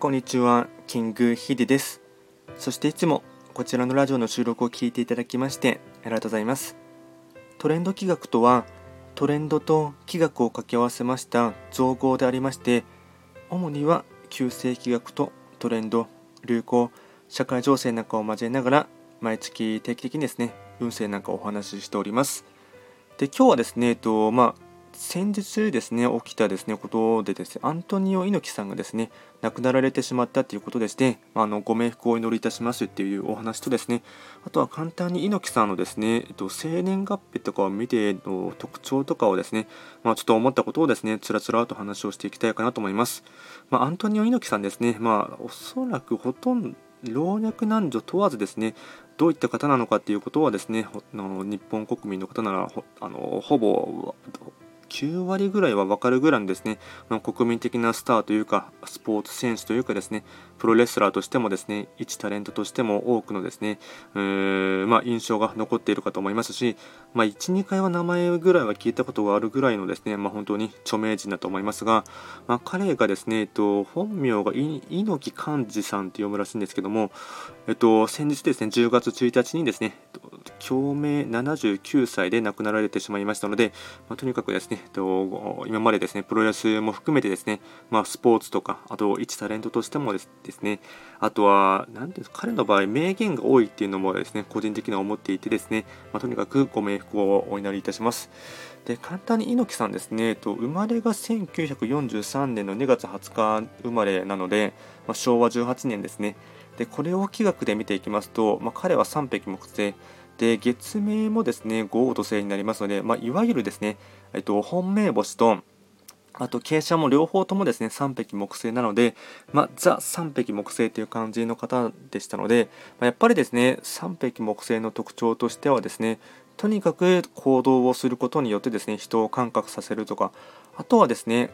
こんにちは、キングヒデです。そしていつもこちらのラジオの収録を聞いていただきましてありがとうございます。トレンド企画とは、トレンドと企画を掛け合わせました造語でありまして、主には旧世紀学とトレンド、流行、社会情勢なんかを交えながら、毎月定期的にですね、運勢なんかをお話ししております。で、今日はですね、えっと、まあ、先日ですね起きたですねことでですねアントニオ猪木さんがですね亡くなられてしまったということでしてあのご冥福をお祈りいたしますっていうお話とですねあとは簡単に猪木さんのですね、えっと、生年月日とかを見ての特徴とかをですね、まあ、ちょっと思ったことをですねつらつらと話をしていきたいかなと思います、まあ、アントニオ猪木さんですねまあおそらくほとんど老若男女問わずですねどういった方なのかということはですねあの日本国民の方ならあのほぼ9割ぐらいは分かるぐらいのですね、ま、国民的なスターというか、スポーツ選手というかですね、プロレスラーとしてもですね、一タレントとしても多くのですね、うーまあ、印象が残っているかと思いますし、まあ、1、2回は名前ぐらいは聞いたことがあるぐらいのですね、まあ、本当に著名人だと思いますが、まあ、彼がですね、えっと、本名が猪木寛治さんって読むらしいんですけども、えっと、先日ですね、10月1日にですね、共鳴79歳で亡くなられてしまいましたので、まあ、とにかくですね、と今までですね、プロレスも含めてですね、まあ、スポーツとか、あと一タレントとしてもですね、あとは、何ていうんです、彼の場合、名言が多いっていうのもですね、個人的には思っていてですね、まあ、とにかくご冥福をお祈りいたします。で、簡単に猪木さんですね、と生まれが1943年の2月20日生まれなので、まあ、昭和18年ですね。で、これを気学で見ていきますと、まあ、彼は3匹木星、で月名もですね豪土星になりますので、まあ、いわゆるですね、えっと、本命星とあと傾斜も両方ともですね3匹木星なので、まあ、ザ3匹木星という感じの方でしたので、まあ、やっぱりですね3匹木星の特徴としてはですねとにかく行動をすることによってですね人を感覚させるとかあとはですね、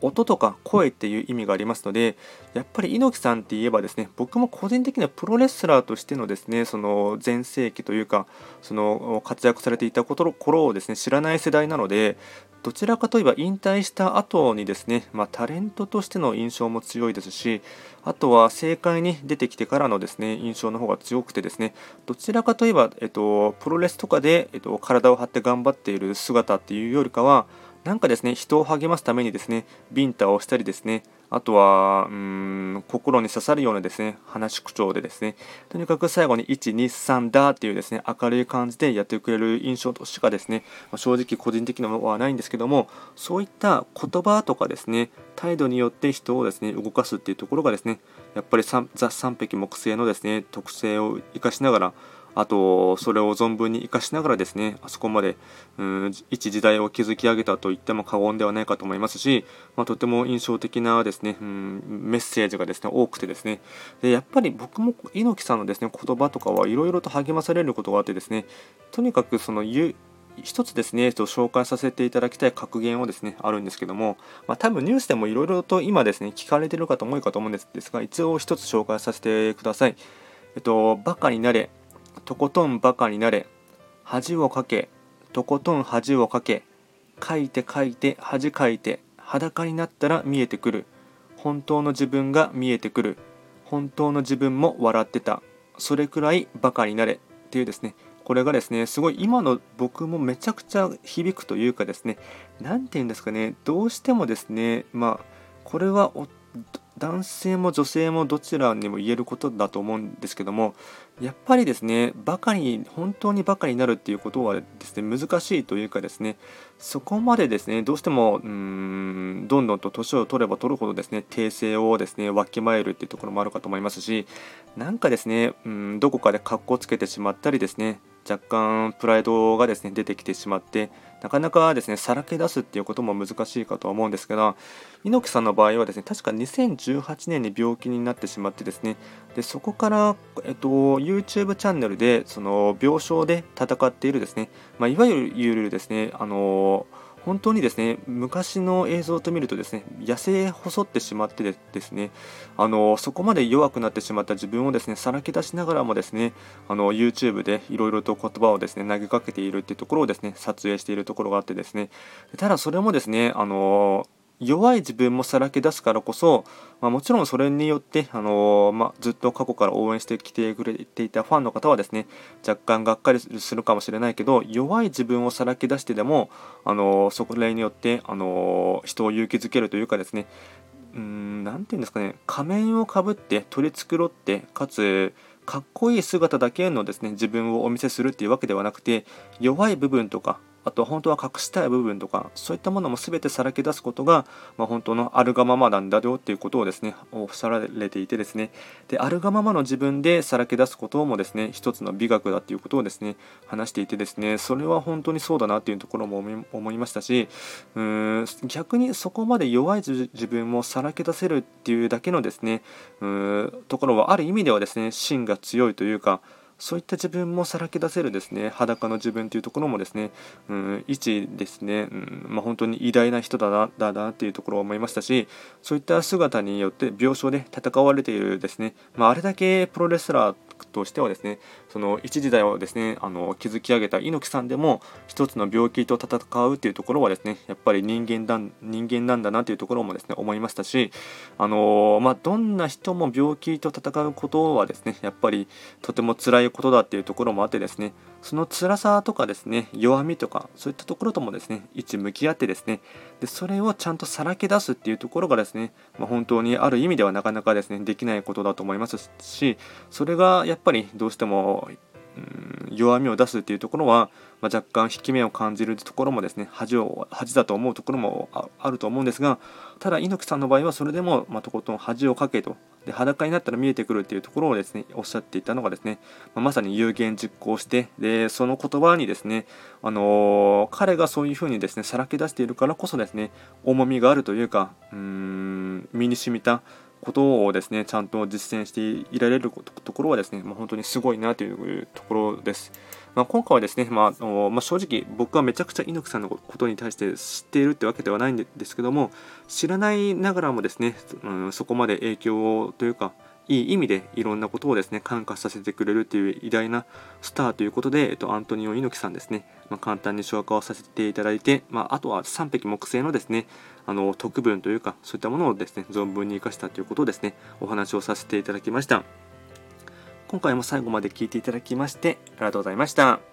音とか声っていう意味がありますのでやっぱり猪木さんって言えばですね僕も個人的にはプロレスラーとしてのですねその全盛期というかその活躍されていた頃をですね知らない世代なのでどちらかといえば引退した後にですね、まあ、タレントとしての印象も強いですしあとは政界に出てきてからのですね印象の方が強くてですねどちらかといえば、えっと、プロレスとかで、えっと、体を張って頑張っている姿っていうよりかはなんかですね人を励ますためにですねビンタをしたりですねあとはうん心に刺さるようなですね話口調でですねとにかく最後に123だっていうですね明るい感じでやってくれる印象としかですね、ま正直個人的なものはないんですけどもそういった言葉とかですね態度によって人をですね動かすっていうところがですねやっぱりザ・三匹木星のですね特性を生かしながらあと、それを存分に生かしながらですね、あそこまで、うん、一時代を築き上げたと言っても過言ではないかと思いますし、まあ、とても印象的なですね、うん、メッセージがですね、多くてですね、でやっぱり僕も猪木さんのですね、言葉とかはいろいろと励まされることがあってですね、とにかくその一つですね、紹介させていただきたい格言をですね、あるんですけども、まあ、多分ニュースでもいろいろと今ですね、聞かれてる方も多いかと思うんですが、一応一つ紹介させてください。えっと、バカになれ、とことんバカになれ。恥をかけ。とことん恥をかけ。書いて書いて恥かいて裸になったら見えてくる。本当の自分が見えてくる。本当の自分も笑ってた。それくらいバカになれ。っていうですね。これがですねすごい今の僕もめちゃくちゃ響くというかですね。何て言うんですかね。どうしてもですねまあこれは男性も女性もどちらにも言えることだと思うんですけどもやっぱりですねバカに本当にバカになるっていうことはですね難しいというかですねそこまでですねどうしてもうんどんどんと年を取れば取るほどですね訂正をですねわきまえるっていうところもあるかと思いますしなんかですねうんどこかでかっこつけてしまったりですね若干プライドがですね出てきてしまってなかなかですねさらけ出すっていうことも難しいかと思うんですけど猪木さんの場合はですね確か2018年に病気になってしまってですねでそこから、えっと、YouTube チャンネルでその病床で戦っているですね、まあ、いわゆるですねあの本当にですね昔の映像と見るとですね痩せ細ってしまってですねあのそこまで弱くなってしまった自分をですねさらけ出しながらもですねあの YouTube でいろいろと言葉をですね投げかけているっていうところをですね撮影しているところがあってですね。ただそれもですねあの弱い自分もさらけ出すからこそ、まあ、もちろんそれによって、あのー、まあ、ずっと過去から応援してきてくれていたファンの方はですね若干がっかりするかもしれないけど弱い自分をさらけ出してでも、あのー、そこによって、あのー、人を勇気づけるというかですねうん何て言うんですかね仮面をかぶって取り繕ってかつかっこいい姿だけのですね自分をお見せするっていうわけではなくて弱い部分とかあと本当は隠したい部分とかそういったものも全てさらけ出すことが、まあ、本当のあるがままなんだよっていうことをですねおっしゃられていてですね。であるがままの自分でさらけ出すこともですね一つの美学だっていうことをですね話していてですねそれは本当にそうだなっていうところも思いましたしうーん逆にそこまで弱い自分もさらけ出せるっていうだけのですねうーところはある意味ではですね芯が強いというかそういった自分もさらけ出せるですね。裸の自分というところもですね、うん、一ですね、うんまあ、本当に偉大な人だなだなっていうところを思いましたしそういった姿によって病床で戦われているですね、まあ、あれだけプロレスラーとしてはですねその一時代をですねあの築き上げた猪木さんでも一つの病気と戦うっていうところはですねやっぱり人間だ人間なんだなというところもですね思いましたしあのまあ、どんな人も病気と戦うことはですねやっぱりとても辛いことだっていうところもあってですねその辛さとかですね弱みとかそういったところともですね一向き合ってですねでそれをちゃんとさらけ出すっていうところがですね、まあ、本当にある意味ではなかなかですねできないことだと思いますしそれがやっぱりどうしても弱みを出すっていうところは、まあ、若干引き目を感じるところもですね恥を恥だと思うところもあると思うんですがただ猪木さんの場合はそれでも、まあ、とことん恥をかけと。で裸になったら見えてくるっていうところをですねおっしゃっていたのがですね、まあ、まさに有言実行してでその言葉にですね、あのー、彼がそういうふうにですねさらけ出しているからこそですね重みがあるというかうん身に染みたことをですねちゃんと実践していられるところはですね、まあ、本当にすごいなというところです。まあ、今回はですね、まあまあ、正直僕はめちゃくちゃ猪木さんのことに対して知っているってわけではないんですけども知らないながらもですね、うん、そこまで影響というかいい意味でいろんなことをですね感化させてくれるという偉大なスターということで、えっと、アントニオ猪木さんですね、まあ、簡単に紹介をさせていただいて、まあ、あとは三匹木星のですねあの特分というかそういったものをですね存分に生かしたということをですねお話をさせていただきました今回も最後まで聞いていただきましてありがとうございました。